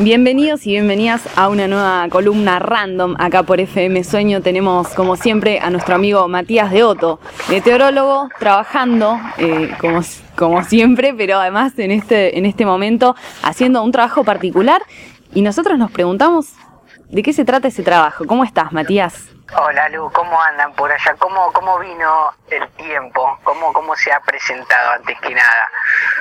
Bienvenidos y bienvenidas a una nueva columna random acá por FM Sueño. Tenemos como siempre a nuestro amigo Matías de Otto, meteorólogo, trabajando eh, como, como siempre, pero además en este, en este momento haciendo un trabajo particular. Y nosotros nos preguntamos de qué se trata ese trabajo. ¿Cómo estás, Matías? Hola Lu, ¿cómo andan por allá? ¿Cómo, cómo vino el tiempo? ¿Cómo, ¿Cómo se ha presentado antes que nada?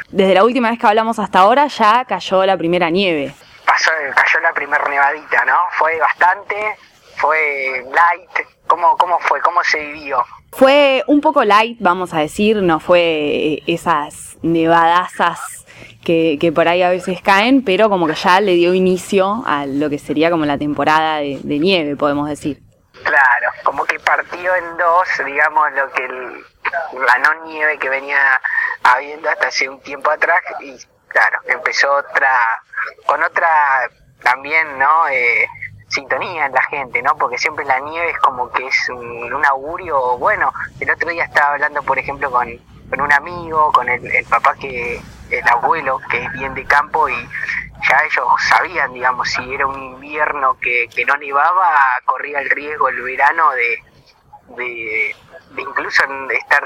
Desde la última vez que hablamos hasta ahora ya cayó la primera nieve pasó, cayó la primera nevadita, ¿no? Fue bastante, fue light. ¿Cómo, ¿Cómo fue? ¿Cómo se vivió? Fue un poco light, vamos a decir, no fue esas nevadazas que, que, por ahí a veces caen, pero como que ya le dio inicio a lo que sería como la temporada de, nieve, podemos decir. Claro, como que partió en dos, digamos, lo que la no nieve que venía habiendo hasta hace un tiempo atrás y claro, empezó otra con otra también, ¿no? Eh, sintonía en la gente, ¿no? Porque siempre la nieve es como que es un, augurio, bueno, el otro día estaba hablando, por ejemplo, con, con un amigo, con el, papá que, el abuelo, que es bien de campo y ya ellos sabían, digamos, si era un invierno que, que no nevaba, corría el riesgo el verano de, de incluso estar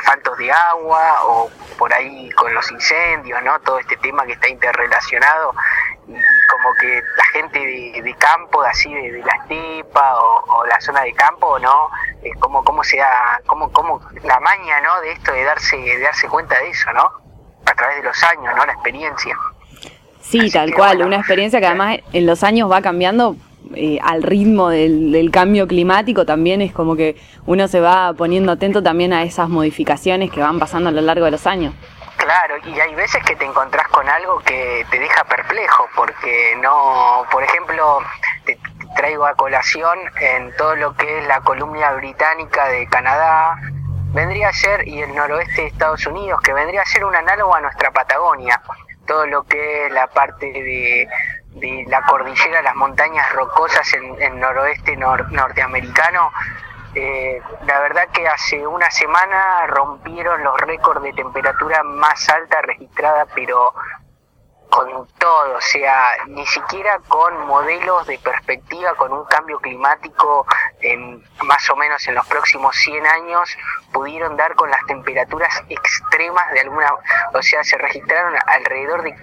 faltos de agua o por ahí con los incendios, ¿no? Todo este tema que está interrelacionado y como que la gente de, campo, así de, la estepa o, la zona de campo, ¿no? Es como cómo se da, como como la maña, ¿no? De esto de darse de darse cuenta de eso, ¿no? A través de los años, ¿no? La experiencia. Sí, tal cual, una experiencia que además en los años va cambiando eh, al ritmo del, cambio climático también es como que uno se va poniendo atento también a esas modificaciones que van pasando a lo largo de los años. Claro, y hay veces que te encontrás con algo que te deja perplejo, porque no, por ejemplo, te traigo a colación en todo lo que es la Columbia Británica de Canadá, vendría a ser, y el noroeste de Estados Unidos, que vendría a ser un análogo a nuestra Patagonia, todo lo que es la parte de de la cordillera, las montañas rocosas en el noroeste norteamericano, eh, la verdad que hace una semana rompieron los récords de temperatura más alta registrada, pero con todo, o sea, ni siquiera con modelos de perspectiva, con un cambio climático en más o menos en los próximos 100 años, pudieron dar con las temperaturas extremas de alguna, o sea, se registraron alrededor de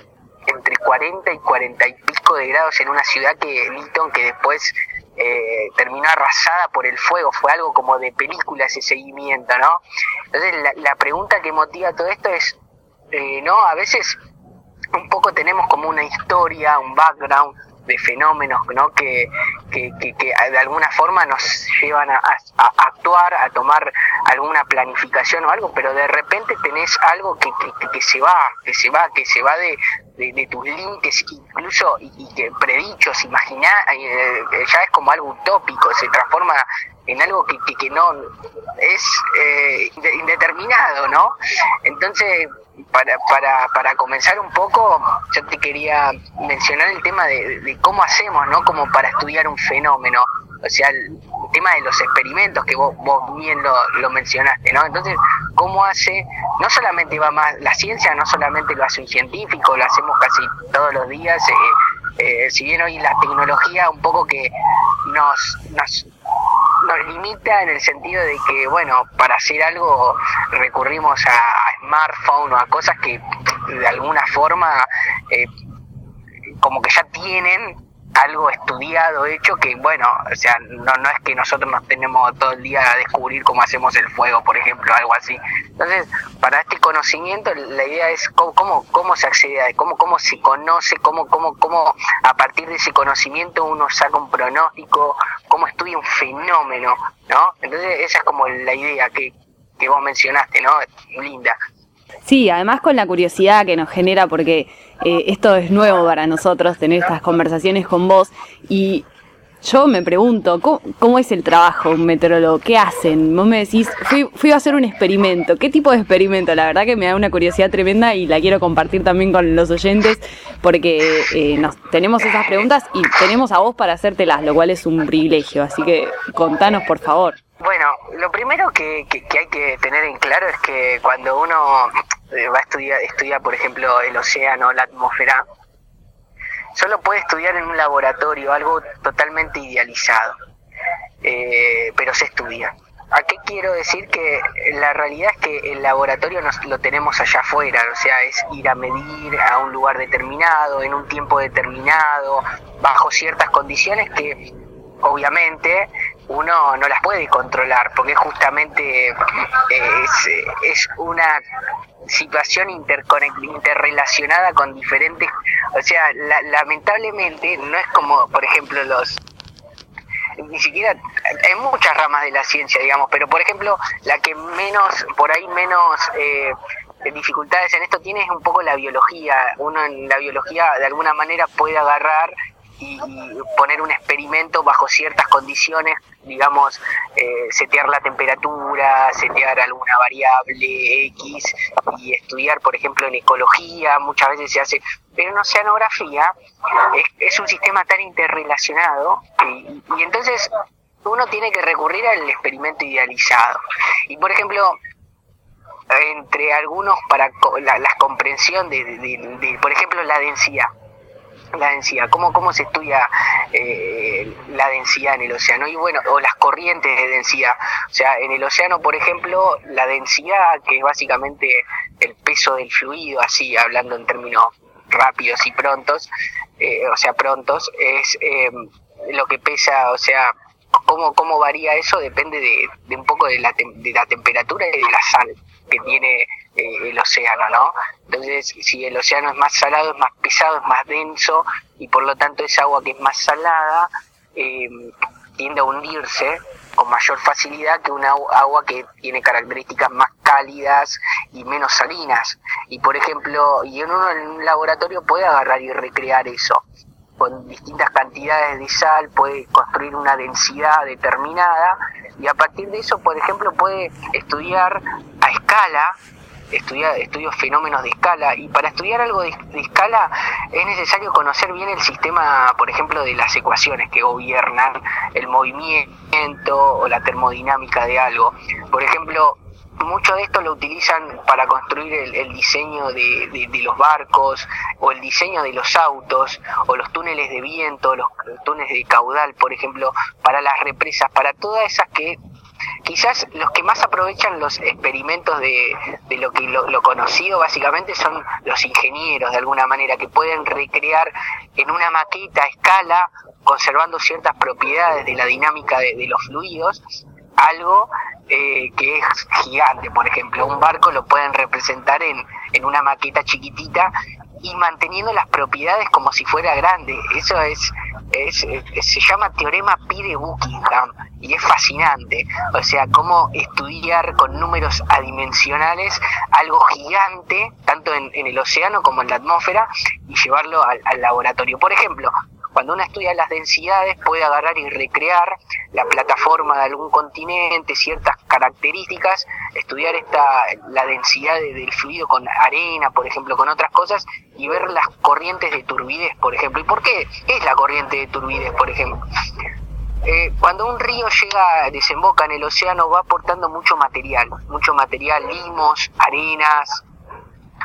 entre 40 y 40 y de grados en una ciudad que Milton que después eh, terminó arrasada por el fuego, fue algo como de película ese seguimiento, ¿no? Entonces la, pregunta que motiva todo esto es, eh, ¿no? A veces un poco tenemos como una historia, un background de fenómenos ¿no? que, que, de alguna forma nos llevan a, actuar, a tomar alguna planificación o algo, pero de repente tenés algo que, que, se va, que se va, que se va de, de, tus límites incluso y, que predichos, imaginar, eh, ya es como algo utópico, se transforma en algo que, que, no es eh, indeterminado, ¿no? Entonces, para, para, para comenzar un poco, yo te quería mencionar el tema de, cómo hacemos, ¿no? Como para estudiar un fenómeno. O sea, el, tema de los experimentos que vos, vos bien lo, mencionaste, ¿no? Entonces, ¿cómo hace? No solamente va más, la ciencia no solamente lo hace un científico, lo hacemos casi todos los días, eh, eh, si bien hoy la tecnología un poco que nos, nos nos limita en el sentido de que, bueno, para hacer algo recurrimos a smartphone o a cosas que de alguna forma eh, como que ya tienen algo estudiado, hecho, que bueno, o sea, no, no es que nosotros nos tenemos todo el día a descubrir cómo hacemos el fuego, por ejemplo, algo así. Entonces, para este conocimiento, la idea es cómo, cómo, se accede a cómo, cómo se conoce, cómo, cómo, cómo a partir de ese conocimiento uno saca un pronóstico, cómo estudia un fenómeno, ¿no? Entonces, esa es como la idea que, que vos mencionaste, ¿no? Linda. Sí, además con la curiosidad que nos genera, porque eh, esto es nuevo para nosotros, tener estas conversaciones con vos, y yo me pregunto, ¿cómo, es el trabajo un meteorólogo? ¿Qué hacen? Vos me decís, fui, fui, a hacer un experimento. ¿Qué tipo de experimento? La verdad que me da una curiosidad tremenda y la quiero compartir también con los oyentes porque eh, nos, tenemos esas preguntas y tenemos a vos para hacértelas, lo cual es un privilegio. Así que contanos, por favor. Bueno, lo primero que, que, hay que tener en claro es que cuando uno eh, va a estudiar, estudia, por ejemplo, el océano, la atmósfera, solo puede estudiar en un laboratorio, algo totalmente idealizado, eh, pero se estudia. ¿A qué quiero decir? Que la realidad es que el laboratorio nos, lo tenemos allá afuera, o sea, es ir a medir a un lugar determinado, en un tiempo determinado, bajo ciertas condiciones que obviamente uno no las puede controlar, porque justamente es, es una situación interrelacionada con diferentes, o sea, lamentablemente no es como, por ejemplo, los ni siquiera hay muchas ramas de la ciencia, digamos, pero por ejemplo, la que menos, por ahí menos eh, dificultades en esto tiene es un poco la biología. Uno en la biología de alguna manera puede agarrar y, poner un experimento bajo ciertas condiciones, digamos, eh, setear la temperatura, setear alguna variable X y estudiar, por ejemplo, en ecología, muchas veces se hace, pero en oceanografía es, un sistema tan interrelacionado y, y entonces uno tiene que recurrir al experimento idealizado. Y por ejemplo, entre algunos para la, comprensión de, por ejemplo, la densidad la densidad, cómo, cómo se estudia eh, la densidad en el océano y bueno, o las corrientes de densidad. O sea, en el océano, por ejemplo, la densidad, que es básicamente el peso del fluido, así hablando en términos rápidos y prontos, eh, o sea, prontos, es eh, lo que pesa, o sea, cómo, cómo varía eso depende de, de un poco de la, de la temperatura y de la sal que tiene eh, el océano, ¿no? Entonces, si el océano es más salado, es más pesado, es más denso y por lo tanto esa agua que es más salada eh, tiende a hundirse con mayor facilidad que una agua que tiene características más cálidas y menos salinas. Y por ejemplo, y en un laboratorio puede agarrar y recrear eso. Con distintas cantidades de sal puede construir una densidad determinada y a partir de eso, por ejemplo, puede estudiar a escala estudiar estudios fenómenos de escala y para estudiar algo de, escala es necesario conocer bien el sistema, por ejemplo, de las ecuaciones que gobiernan el movimiento o la termodinámica de algo. Por ejemplo, mucho de esto lo utilizan para construir el, diseño de, de, los barcos o el diseño de los autos o los túneles de viento, los túneles de caudal, por ejemplo, para las represas, para todas esas que quizás los que más aprovechan los experimentos de, de lo que lo, conocido básicamente son los ingenieros de alguna manera que pueden recrear en una maqueta a escala conservando ciertas propiedades de la dinámica de los fluidos algo eh, que es gigante por ejemplo un barco lo pueden representar en, en una maqueta chiquitita y manteniendo las propiedades como si fuera grande eso es se llama teorema Pi de Buckingham y es fascinante. O sea, cómo estudiar con números adimensionales algo gigante, tanto en, el océano como en la atmósfera, y llevarlo al, laboratorio. Por ejemplo, cuando uno estudia las densidades puede agarrar y recrear la plataforma de algún continente, ciertas características, estudiar esta la densidad del fluido con arena, por ejemplo, con otras cosas y ver las corrientes de turbidez, por ejemplo. ¿Y por qué es la corriente de turbidez, por ejemplo? Eh, cuando un río llega, desemboca en el océano, va aportando mucho material, mucho material, limos, arenas,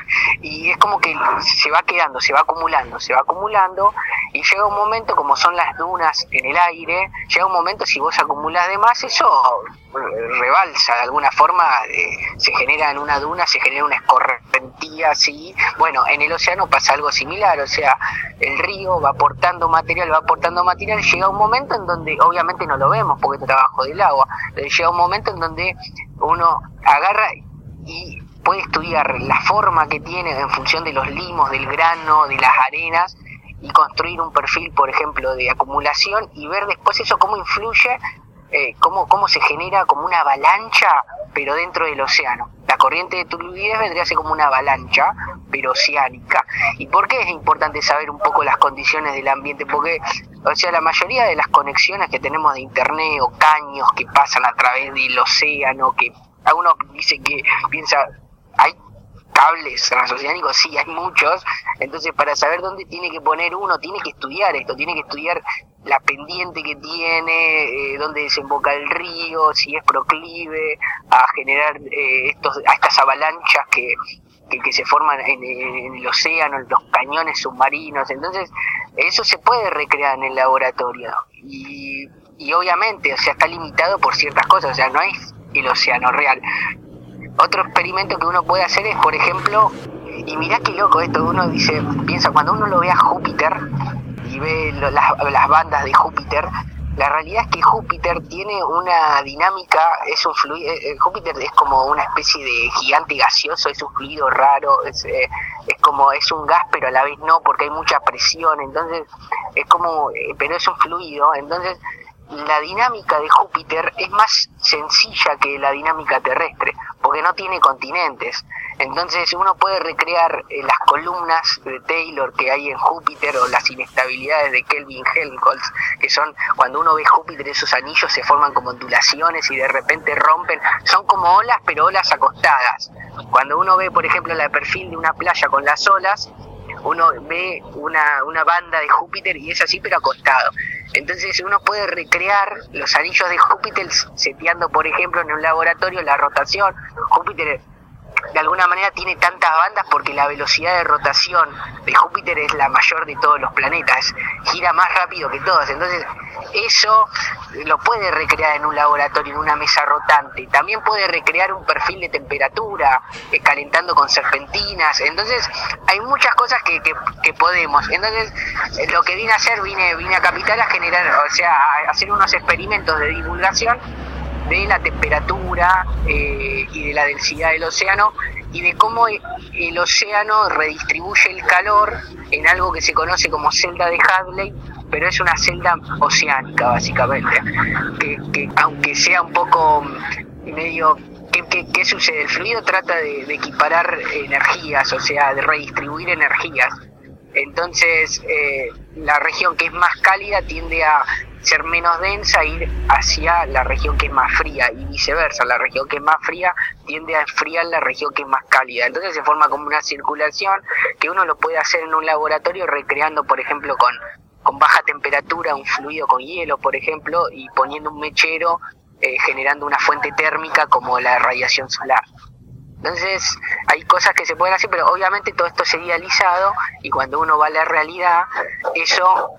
y es como que se va quedando, se va acumulando, se va acumulando y llega un momento, como son las dunas en el aire, llega un momento si vos acumulás de más, eso rebalsa de alguna forma, eh, se genera en una duna, se genera una escorrentía así. Bueno, en el océano pasa algo similar, o sea, el río va aportando material, va aportando material, llega un momento en donde obviamente no lo vemos porque está abajo del agua, llega un momento en donde uno agarra y puede estudiar la forma que tiene en función de los limos, del grano, de las arenas y construir un perfil, por ejemplo, de acumulación y ver después eso cómo influye, eh, cómo, cómo se genera como una avalancha, pero dentro del océano. La corriente de turbidez vendría a ser como una avalancha, pero oceánica. ¿Y por qué es importante saber un poco las condiciones del ambiente? Porque, o sea, la mayoría de las conexiones que tenemos de internet o caños que pasan a través del océano, que algunos dicen que piensa hay cables transoceánicos, sí, hay muchos, entonces para saber dónde tiene que poner uno, tiene que estudiar esto, tiene que estudiar la pendiente que tiene, eh, dónde desemboca el río, si es proclive a generar eh, estos, a estas avalanchas que, que, se forman en, el océano, en los cañones submarinos, entonces eso se puede recrear en el laboratorio. Y, y obviamente, o sea, está limitado por ciertas cosas, o sea, no es el océano real. Otro experimento que uno puede hacer es, por ejemplo, y mirá qué loco esto, uno dice, piensa, cuando uno lo ve a Júpiter y ve las, las bandas de Júpiter, la realidad es que Júpiter tiene una dinámica, es un fluido, eh, eh, Júpiter es como una especie de gigante gaseoso, es un fluido raro, es, eh, es como, es un gas pero a la vez no, porque hay mucha presión, entonces es como, pero es un fluido, entonces la dinámica de Júpiter es más sencilla que la dinámica terrestre, porque no tiene continentes. Entonces uno puede recrear eh, las columnas de Taylor que hay en Júpiter o las inestabilidades de Kelvin Helmholtz, que son cuando uno ve Júpiter esos anillos se forman como ondulaciones y de repente rompen, son como olas pero olas acostadas. Cuando uno ve por ejemplo la perfil de una playa con las olas, uno ve una, una banda de Júpiter y es así pero acostado. Entonces uno puede recrear los anillos de Júpiter seteando, por ejemplo, en un laboratorio la rotación. Júpiter de alguna manera tiene tantas bandas porque la velocidad de rotación de Júpiter es la mayor de todos los planetas, gira más rápido que todos, entonces eso lo puede recrear en un laboratorio, en una mesa rotante, también puede recrear un perfil de temperatura, eh, calentando con serpentinas, entonces hay muchas cosas que, que, podemos, entonces eh, lo que vine a hacer, vine, vine a Capital a generar, o sea, a hacer unos experimentos de divulgación de la temperatura eh, y de la densidad del océano y de cómo el océano redistribuye el calor en algo que se conoce como celda de Hadley, pero es una celda oceánica básicamente, que, aunque sea un poco medio ¿Qué, sucede? El fluido trata de, equiparar energías, o sea, de redistribuir energías. Entonces, eh, la región que es más cálida tiende a ser menos densa, ir hacia la región que es más fría y viceversa, la región que es más fría tiende a enfriar la región que es más cálida. Entonces se forma como una circulación que uno lo puede hacer en un laboratorio recreando, por ejemplo, con, con baja temperatura un fluido con hielo, por ejemplo, y poniendo un mechero eh, generando una fuente térmica como la radiación solar. Entonces hay cosas que se pueden hacer, pero obviamente todo esto se idealizado y cuando uno va a la realidad, eso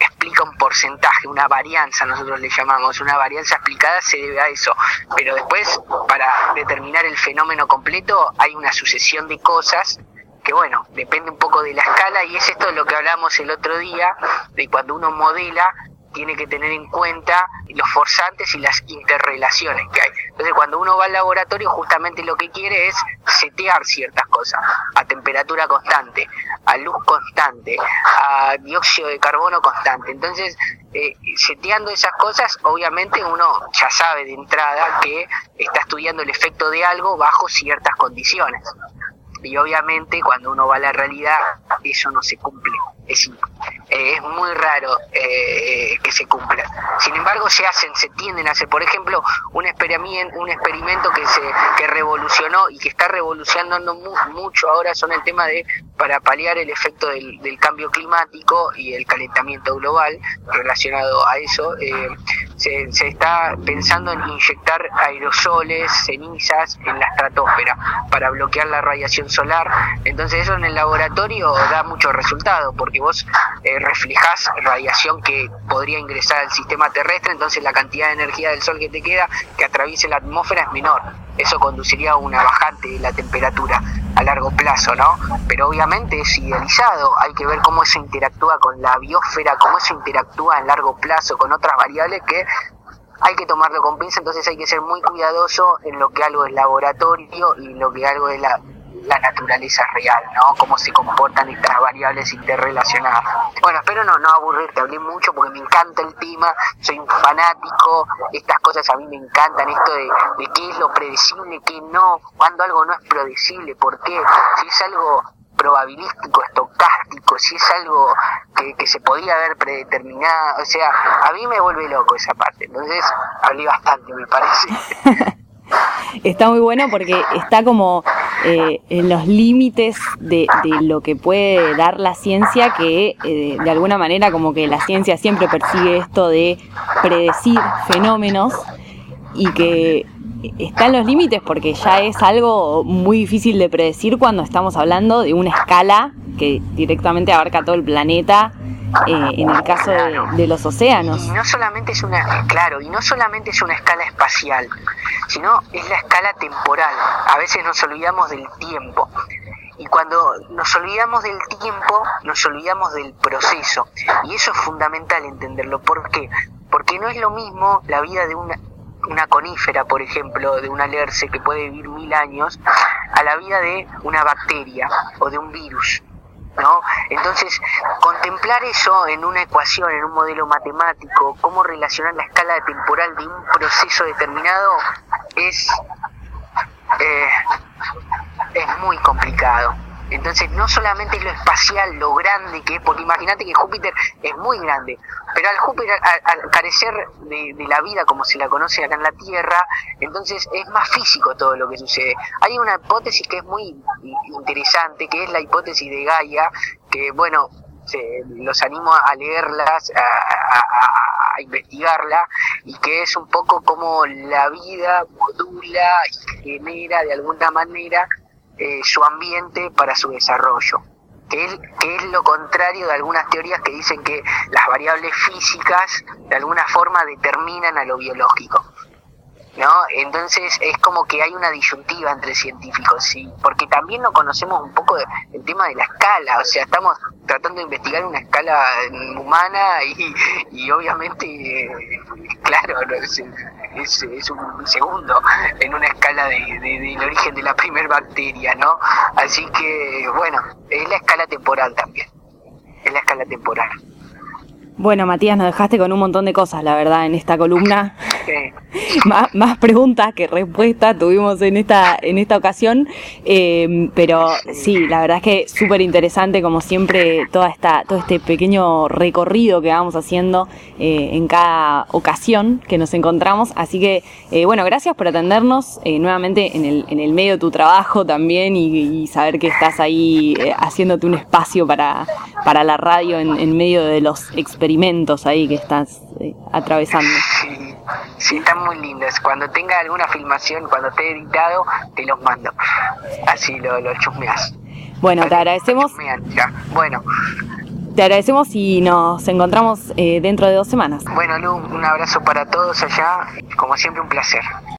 explica un porcentaje, una varianza, nosotros le llamamos, una varianza explicada se debe a eso, pero después para determinar el fenómeno completo hay una sucesión de cosas que bueno, depende un poco de la escala y es esto lo que hablamos el otro día, de cuando uno modela tiene que tener en cuenta los forzantes y las interrelaciones que hay. Entonces, cuando uno va al laboratorio, justamente lo que quiere es setear ciertas cosas a temperatura constante, a luz constante, a dióxido de carbono constante. Entonces, eh, seteando esas cosas, obviamente uno ya sabe de entrada que está estudiando el efecto de algo bajo ciertas condiciones. Y obviamente cuando uno va a la realidad, eso no se cumple es, eh, es muy raro eh, que se cumpla. Sin embargo, se hacen, se tienden a hacer, por ejemplo, un experimento, un experimento que se que revolucionó y que está revolucionando mucho ahora son el tema de para paliar el efecto del, cambio climático y el calentamiento global relacionado a eso. Eh, se, se, está pensando en inyectar aerosoles, cenizas en la estratosfera para bloquear la radiación solar. Entonces eso en el laboratorio da muchos resultados porque vos eh, reflejás radiación que podría ingresar al sistema terrestre, entonces la cantidad de energía del sol que te queda que atraviese la atmósfera es menor. Eso conduciría a una bajante de la temperatura largo plazo, ¿no? Pero obviamente es idealizado, hay que ver cómo eso interactúa con la biosfera, cómo eso interactúa en largo plazo con otras variables que hay que tomarlo con pinza, entonces hay que ser muy cuidadoso en lo que algo es laboratorio y lo que algo es la, la naturaleza real, ¿no? Cómo se comportan estas variables interrelacionadas. Bueno, espero no, no aburrirte, hablé mucho porque me encanta el tema, soy un fanático, estas cosas a mí me encantan, esto de, qué es lo predecible, qué no, cuando algo no es predecible, por qué, si es algo probabilístico, estocástico, si es algo que, que, se podía haber predeterminado, o sea, a mí me vuelve loco esa parte, entonces hablé bastante, me parece. está muy bueno porque está como eh, en los límites de, lo que puede dar la ciencia, que eh, de alguna manera como que la ciencia siempre persigue esto de predecir fenómenos y que está en los límites porque ya es algo muy difícil de predecir cuando estamos hablando de una escala que directamente abarca todo el planeta eh, en el caso de, los océanos. Y no solamente es una, claro, y no solamente es una escala espacial, sino es la escala temporal. A veces nos olvidamos del tiempo. Y cuando nos olvidamos del tiempo, nos olvidamos del proceso. Y eso es fundamental entenderlo. ¿Por qué? Porque no es lo mismo la vida de una, una conífera, por ejemplo, de un alerce que puede vivir mil años, a la vida de una bacteria o de un virus. ¿No? Entonces, contemplar eso en una ecuación, en un modelo matemático, cómo relacionar la escala temporal de un proceso determinado, es, eh, es muy complicado. Entonces, no solamente lo espacial, lo grande que es, porque imagínate que Júpiter es muy grande, pero al Júpiter, al, carecer de, la vida como se la conoce acá en la Tierra, entonces es más físico todo lo que sucede. Hay una hipótesis que es muy interesante, que es la hipótesis de Gaia, que bueno, los animo a leerlas, a, investigarla, y que es un poco como la vida modula y genera de alguna manera eh, su ambiente para su desarrollo. Que es, que es lo contrario de algunas teorías que dicen que las variables físicas de alguna forma determinan a lo biológico. ¿No? Entonces es como que hay una disyuntiva entre científicos, sí, porque también no conocemos un poco el tema de la escala, o sea, estamos tratando de investigar una escala humana y, y obviamente, claro, es, es, un segundo en una escala de, del origen de la primer bacteria, ¿no? Así que, bueno, es la escala temporal también, es la escala temporal. Bueno, Matías, nos dejaste con un montón de cosas, la verdad, en esta columna. más, preguntas que respuestas tuvimos en esta, en esta ocasión. Eh, pero sí, la verdad es que súper interesante, como siempre, toda esta, todo este pequeño recorrido que vamos haciendo eh, en cada ocasión que nos encontramos. Así que, eh, bueno, gracias por atendernos nuevamente en el, en el medio de tu trabajo también y, saber que estás ahí haciéndote un espacio para, para la radio en, en medio de los experimentos ahí que estás eh, atravesando. Sí, están muy lindos. Cuando tenga alguna filmación, cuando esté editado, te los mando. Así lo, lo chusmeas. Bueno, te agradecemos. Bueno. Te agradecemos y nos encontramos eh, dentro de dos semanas. Bueno, Lu, un abrazo para todos allá. Como siempre, un placer.